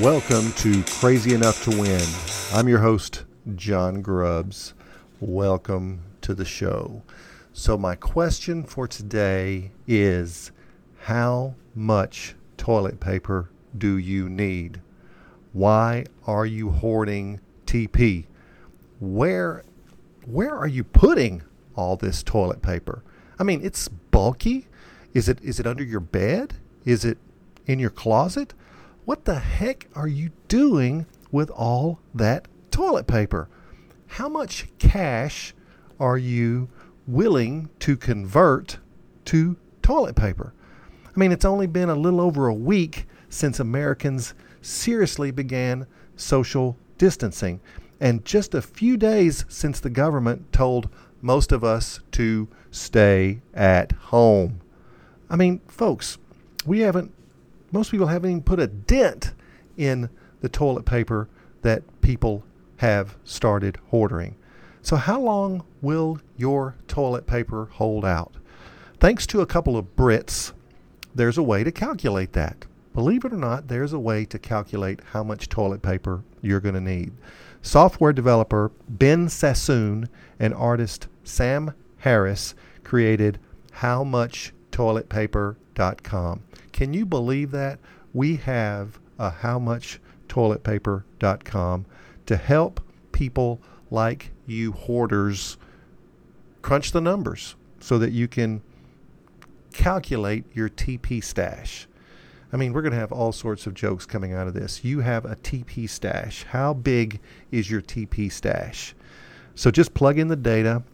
Welcome to Crazy Enough to Win. I'm your host, John Grubbs. Welcome to the show. So, my question for today is How much toilet paper do you need? Why are you hoarding TP? Where, where are you putting all this toilet paper? I mean, it's bulky. Is it, is it under your bed? Is it in your closet? What the heck are you doing with all that toilet paper? How much cash are you willing to convert to toilet paper? I mean, it's only been a little over a week since Americans seriously began social distancing, and just a few days since the government told most of us to stay at home. I mean, folks, we haven't most people haven't even put a dent in the toilet paper that people have started hoarding. So, how long will your toilet paper hold out? Thanks to a couple of Brits, there's a way to calculate that. Believe it or not, there's a way to calculate how much toilet paper you're going to need. Software developer Ben Sassoon and artist Sam Harris created HowMuchToiletPaper.com. Can you believe that? We have a howmuchtoiletpaper.com to help people like you hoarders crunch the numbers so that you can calculate your TP stash. I mean, we're going to have all sorts of jokes coming out of this. You have a TP stash. How big is your TP stash? So just plug in the data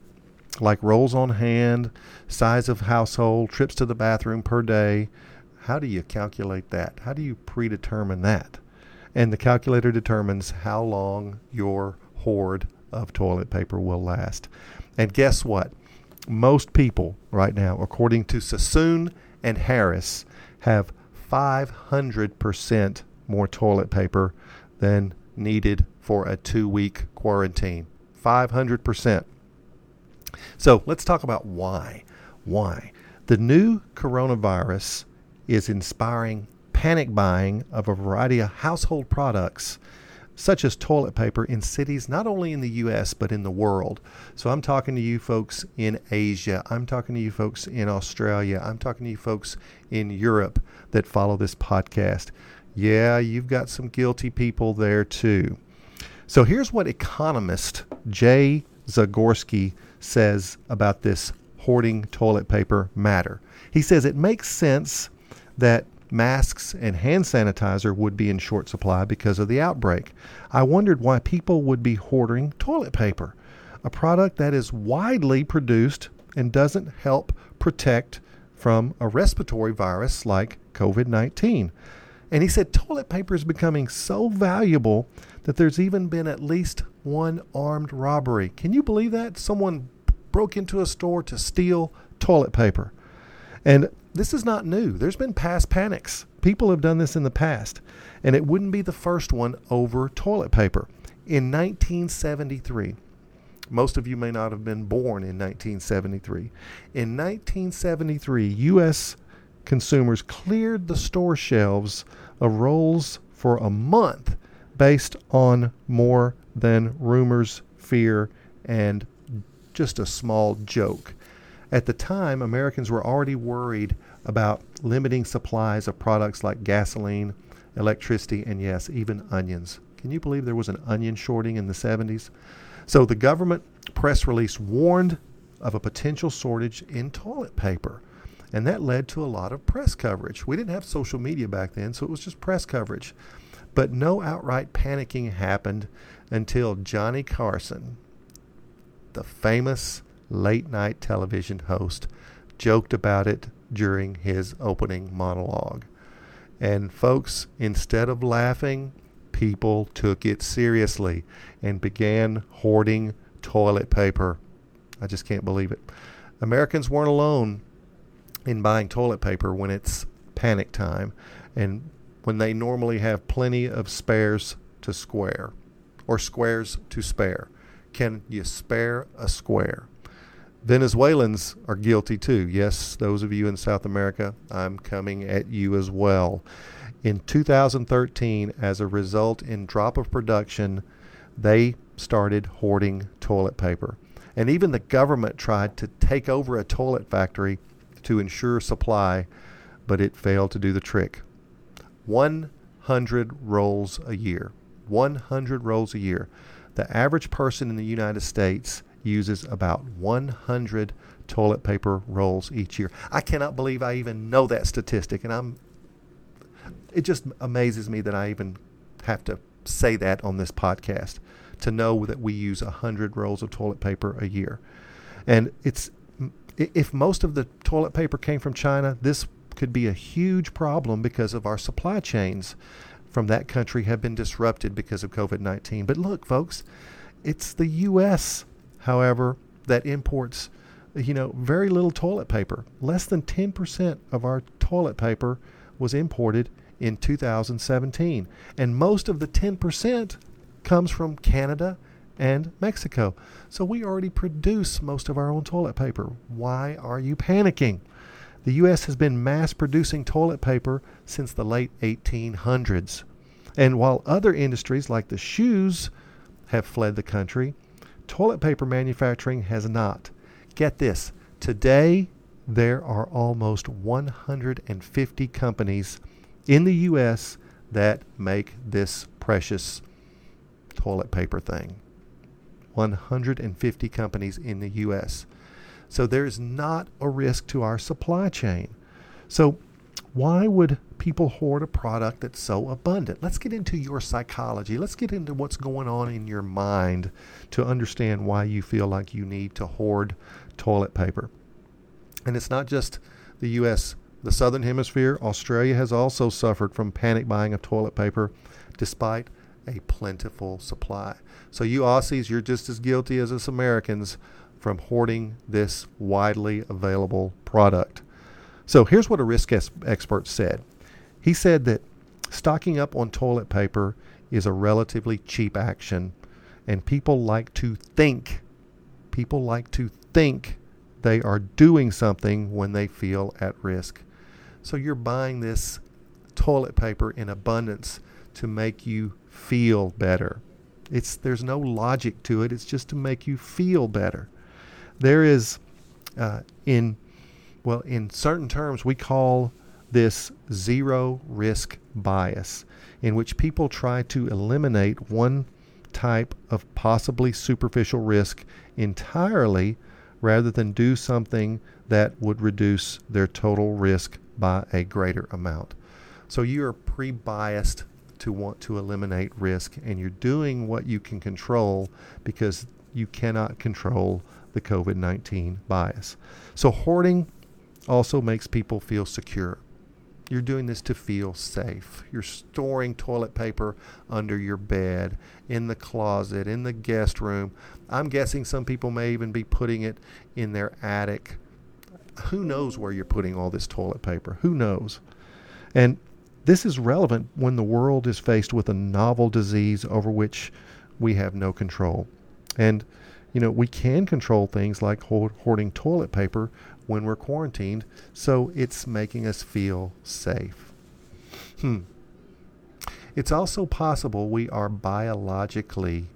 like rolls on hand, size of household, trips to the bathroom per day. How do you calculate that? How do you predetermine that? And the calculator determines how long your hoard of toilet paper will last. And guess what? Most people right now, according to Sassoon and Harris, have 500% more toilet paper than needed for a two week quarantine. 500%. So let's talk about why. Why? The new coronavirus is inspiring panic buying of a variety of household products, such as toilet paper, in cities not only in the U.S., but in the world. So I'm talking to you folks in Asia. I'm talking to you folks in Australia. I'm talking to you folks in Europe that follow this podcast. Yeah, you've got some guilty people there too. So here's what economist Jay Zagorsky says about this hoarding toilet paper matter. He says it makes sense that masks and hand sanitizer would be in short supply because of the outbreak. I wondered why people would be hoarding toilet paper, a product that is widely produced and doesn't help protect from a respiratory virus like COVID 19. And he said toilet paper is becoming so valuable that there's even been at least one armed robbery. Can you believe that? Someone broke into a store to steal toilet paper. And this is not new. There's been past panics. People have done this in the past. And it wouldn't be the first one over toilet paper. In 1973, most of you may not have been born in 1973. In 1973, U.S. consumers cleared the store shelves of rolls for a month based on more than rumors, fear, and just a small joke. At the time, Americans were already worried about limiting supplies of products like gasoline, electricity, and yes, even onions. Can you believe there was an onion shorting in the 70s? So the government press release warned of a potential shortage in toilet paper. And that led to a lot of press coverage. We didn't have social media back then, so it was just press coverage. But no outright panicking happened until Johnny Carson, the famous late night television host, joked about it during his opening monologue. And folks, instead of laughing, people took it seriously and began hoarding toilet paper. I just can't believe it. Americans weren't alone in buying toilet paper when it's panic time and when they normally have plenty of spares to square or squares to spare. Can you spare a square? Venezuelans are guilty too. Yes, those of you in South America, I'm coming at you as well. In 2013, as a result in drop of production, they started hoarding toilet paper. And even the government tried to take over a toilet factory to ensure supply, but it failed to do the trick. 100 rolls a year. 100 rolls a year. The average person in the United States uses about 100 toilet paper rolls each year. I cannot believe I even know that statistic, and I'm. It just amazes me that I even have to say that on this podcast to know that we use 100 rolls of toilet paper a year. And it's if most of the toilet paper came from China, this could be a huge problem because of our supply chains from that country have been disrupted because of COVID 19. But look, folks, it's the U.S., however, that imports you know, very little toilet paper. Less than 10% of our toilet paper was imported in 2017. And most of the 10% comes from Canada and Mexico. So we already produce most of our own toilet paper. Why are you panicking? The U.S. has been mass producing toilet paper since the late 1800s. And while other industries like the shoes have fled the country, toilet paper manufacturing has not. Get this today, there are almost 150 companies in the U.S. that make this precious toilet paper thing. 150 companies in the U.S. So there's not a risk to our supply chain. So, why would people hoard a product that's so abundant? Let's get into your psychology. Let's get into what's going on in your mind to understand why you feel like you need to hoard toilet paper. And it's not just the U.S., the Southern Hemisphere. Australia has also suffered from panic buying of toilet paper despite a plentiful supply. So, you Aussies, you're just as guilty as us Americans from hoarding this widely available product. So here's what a risk expert said. He said that stocking up on toilet paper is a relatively cheap action, and people like to think, people like to think they are doing something when they feel at risk. So you're buying this toilet paper in abundance to make you feel better. It's there's no logic to it. It's just to make you feel better there is uh, in well in certain terms we call this zero risk bias in which people try to eliminate one type of possibly superficial risk entirely rather than do something that would reduce their total risk by a greater amount. So you are pre biased to want to eliminate risk, and you're doing what you can control because you cannot control the COVID 19 bias. So, hoarding also makes people feel secure. You're doing this to feel safe. You're storing toilet paper under your bed, in the closet, in the guest room. I'm guessing some people may even be putting it in their attic. Who knows where you're putting all this toilet paper? Who knows? And this is relevant when the world is faced with a novel disease over which we have no control. And you know, we can control things like hoarding toilet paper when we're quarantined, so it's making us feel safe. Hmm. It's also possible we are biologically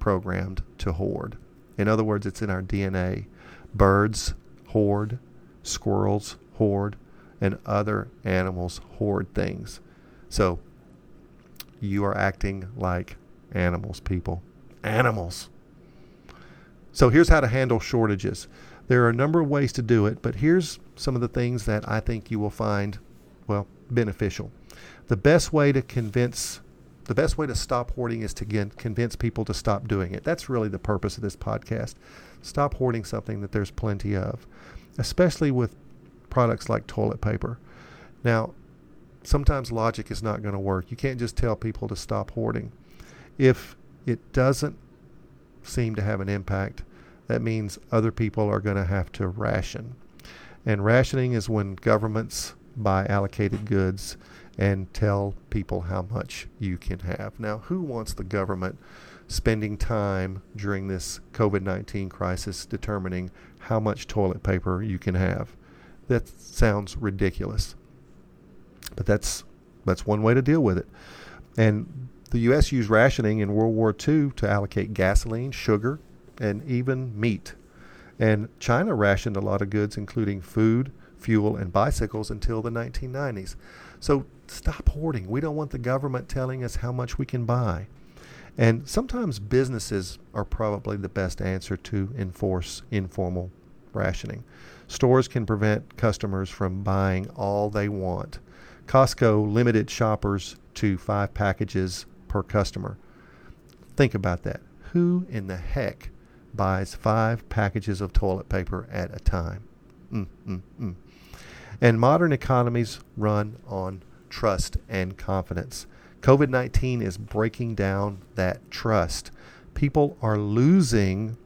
programmed to hoard. In other words, it's in our DNA. Birds hoard, squirrels hoard, and other animals hoard things. So you are acting like animals, people. Animals. So here's how to handle shortages. There are a number of ways to do it, but here's some of the things that I think you will find, well, beneficial. The best way to convince, the best way to stop hoarding is to convince people to stop doing it. That's really the purpose of this podcast. Stop hoarding something that there's plenty of, especially with products like toilet paper. Now, sometimes logic is not going to work. You can't just tell people to stop hoarding. If it doesn't seem to have an impact, that means other people are going to have to ration. And rationing is when governments buy allocated goods and tell people how much you can have. Now, who wants the government spending time during this COVID 19 crisis determining how much toilet paper you can have. That sounds ridiculous. But that's that's one way to deal with it. And the U.S. used rationing in World War II to allocate gasoline, sugar, and even meat. And China rationed a lot of goods, including food, fuel, and bicycles, until the 1990s. So stop hoarding. We don't want the government telling us how much we can buy. And sometimes businesses are probably the best answer to enforce informal rationing. Stores can prevent customers from buying all they want. Costco limited shoppers to five packages per customer. Think about that. Who in the heck buys five packages of toilet paper at a time? Mm, mm, mm. And modern economies run on trust and confidence. COVID 19 is breaking down that trust. People are losing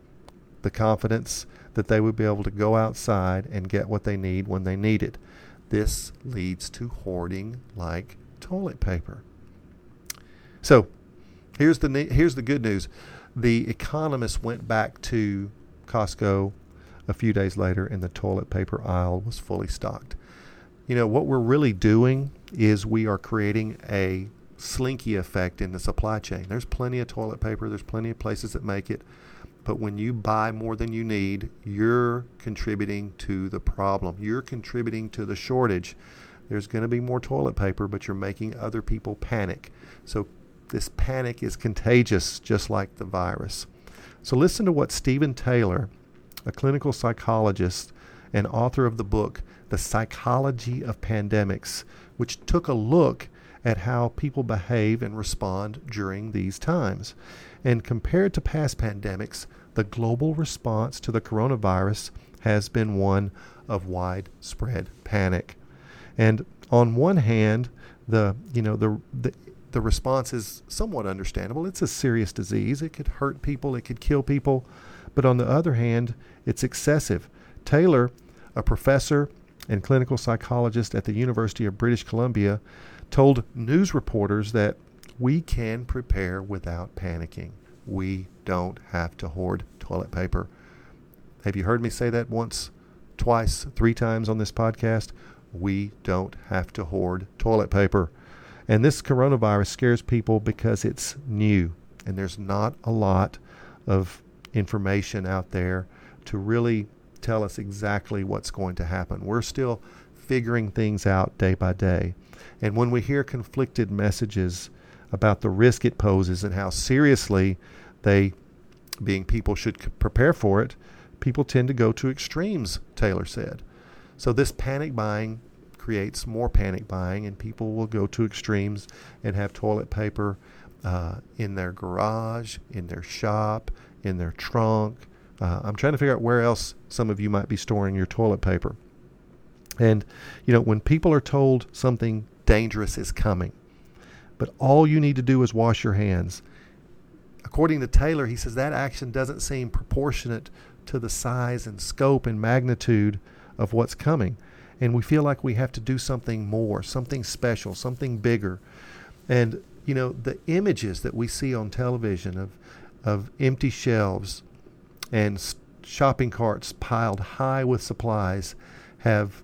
the confidence that they would be able to go outside and get what they need when they need it. This leads to hoarding like toilet paper. So, here's the here's the good news. The economist went back to Costco a few days later and the toilet paper aisle was fully stocked. You know, what we're really doing is we are creating a slinky effect in the supply chain. There's plenty of toilet paper, there's plenty of places that make it. But when you buy more than you need, you're contributing to the problem. You're contributing to the shortage. There's going to be more toilet paper, but you're making other people panic. So this panic is contagious, just like the virus. So listen to what Stephen Taylor, a clinical psychologist and author of the book, The Psychology of Pandemics, which took a look at how people behave and respond during these times. And compared to past pandemics, the global response to the coronavirus has been one of widespread panic. And on one hand, the you know the, the the response is somewhat understandable. It's a serious disease. It could hurt people, it could kill people. But on the other hand, it's excessive. Taylor, a professor and clinical psychologist at the University of British Columbia, told news reporters that we can prepare without panicking. We don't have to hoard toilet paper. Have you heard me say that once, twice, three times on this podcast? We don't have to hoard toilet paper. And this coronavirus scares people because it's new and there's not a lot of information out there to really tell us exactly what's going to happen. We're still figuring things out day by day. And when we hear conflicted messages about the risk it poses and how seriously they, being people, should prepare for it, people tend to go to extremes, Taylor said. So this panic buying creates more panic buying, and people will go to extremes and have toilet paper uh, in their garage, in their shop, in their trunk. Uh, I'm trying to figure out where else some of you might be storing your toilet paper. And, you know, when people are told something dangerous is coming, but all you need to do is wash your hands. According to Taylor, he says that action doesn't seem proportionate to the size and scope and magnitude of what's coming and we feel like we have to do something more, something special, something bigger. And you know, the images that we see on television of of empty shelves and shopping carts piled high with supplies have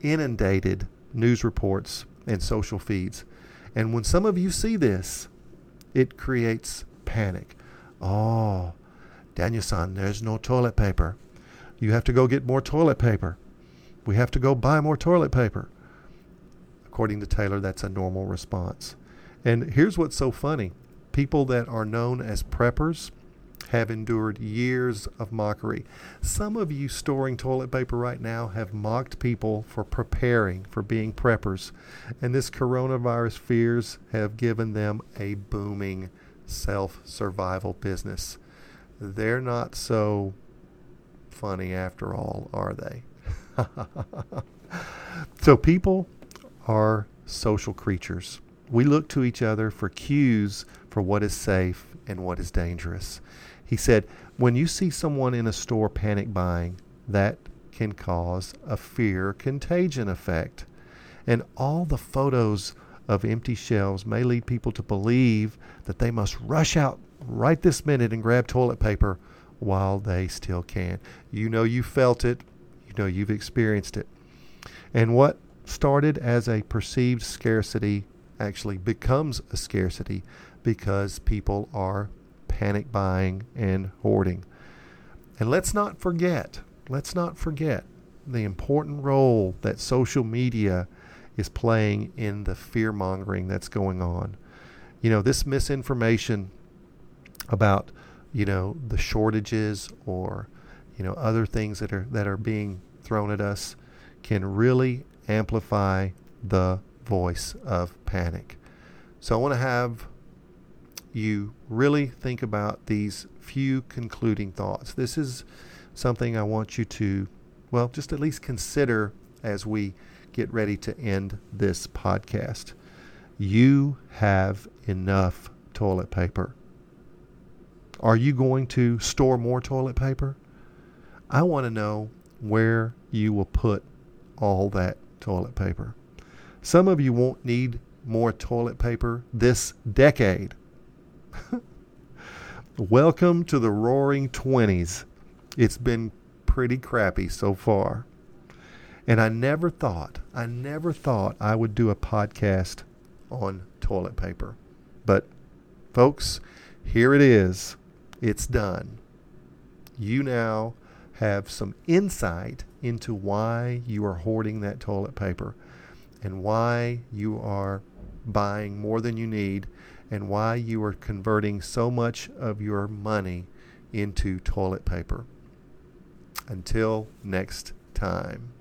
inundated news reports and social feeds. And when some of you see this, it creates panic. Oh, Daniel-san, there's no toilet paper. You have to go get more toilet paper. We have to go buy more toilet paper. According to Taylor, that's a normal response. And here's what's so funny people that are known as preppers have endured years of mockery. Some of you storing toilet paper right now have mocked people for preparing, for being preppers. And this coronavirus fears have given them a booming self survival business. They're not so funny after all, are they? so people are social creatures. We look to each other for cues for what is safe and what is dangerous. He said, when you see someone in a store panic buying, that can cause a fear contagion effect. And all the photos of empty shelves may lead people to believe that they must rush out right this minute and grab toilet paper while they still can. You know you felt it, know you've experienced it. And what started as a perceived scarcity actually becomes a scarcity because people are panic buying and hoarding. And let's not forget, let's not forget the important role that social media is playing in the fear mongering that's going on. You know, this misinformation about, you know, the shortages or, you know, other things that are that are being thrown at us can really amplify the voice of panic. So I want to have you really think about these few concluding thoughts. This is something I want you to, well, just at least consider as we get ready to end this podcast. You have enough toilet paper. Are you going to store more toilet paper? I want to know where you will put all that toilet paper. Some of you won't need more toilet paper this decade. Welcome to the roaring 20s. It's been pretty crappy so far. And I never thought, I never thought I would do a podcast on toilet paper. But, folks, here it is. It's done. You now have some insight into why you are hoarding that toilet paper and why you are buying more than you need and why you are converting so much of your money into toilet paper. Until next time.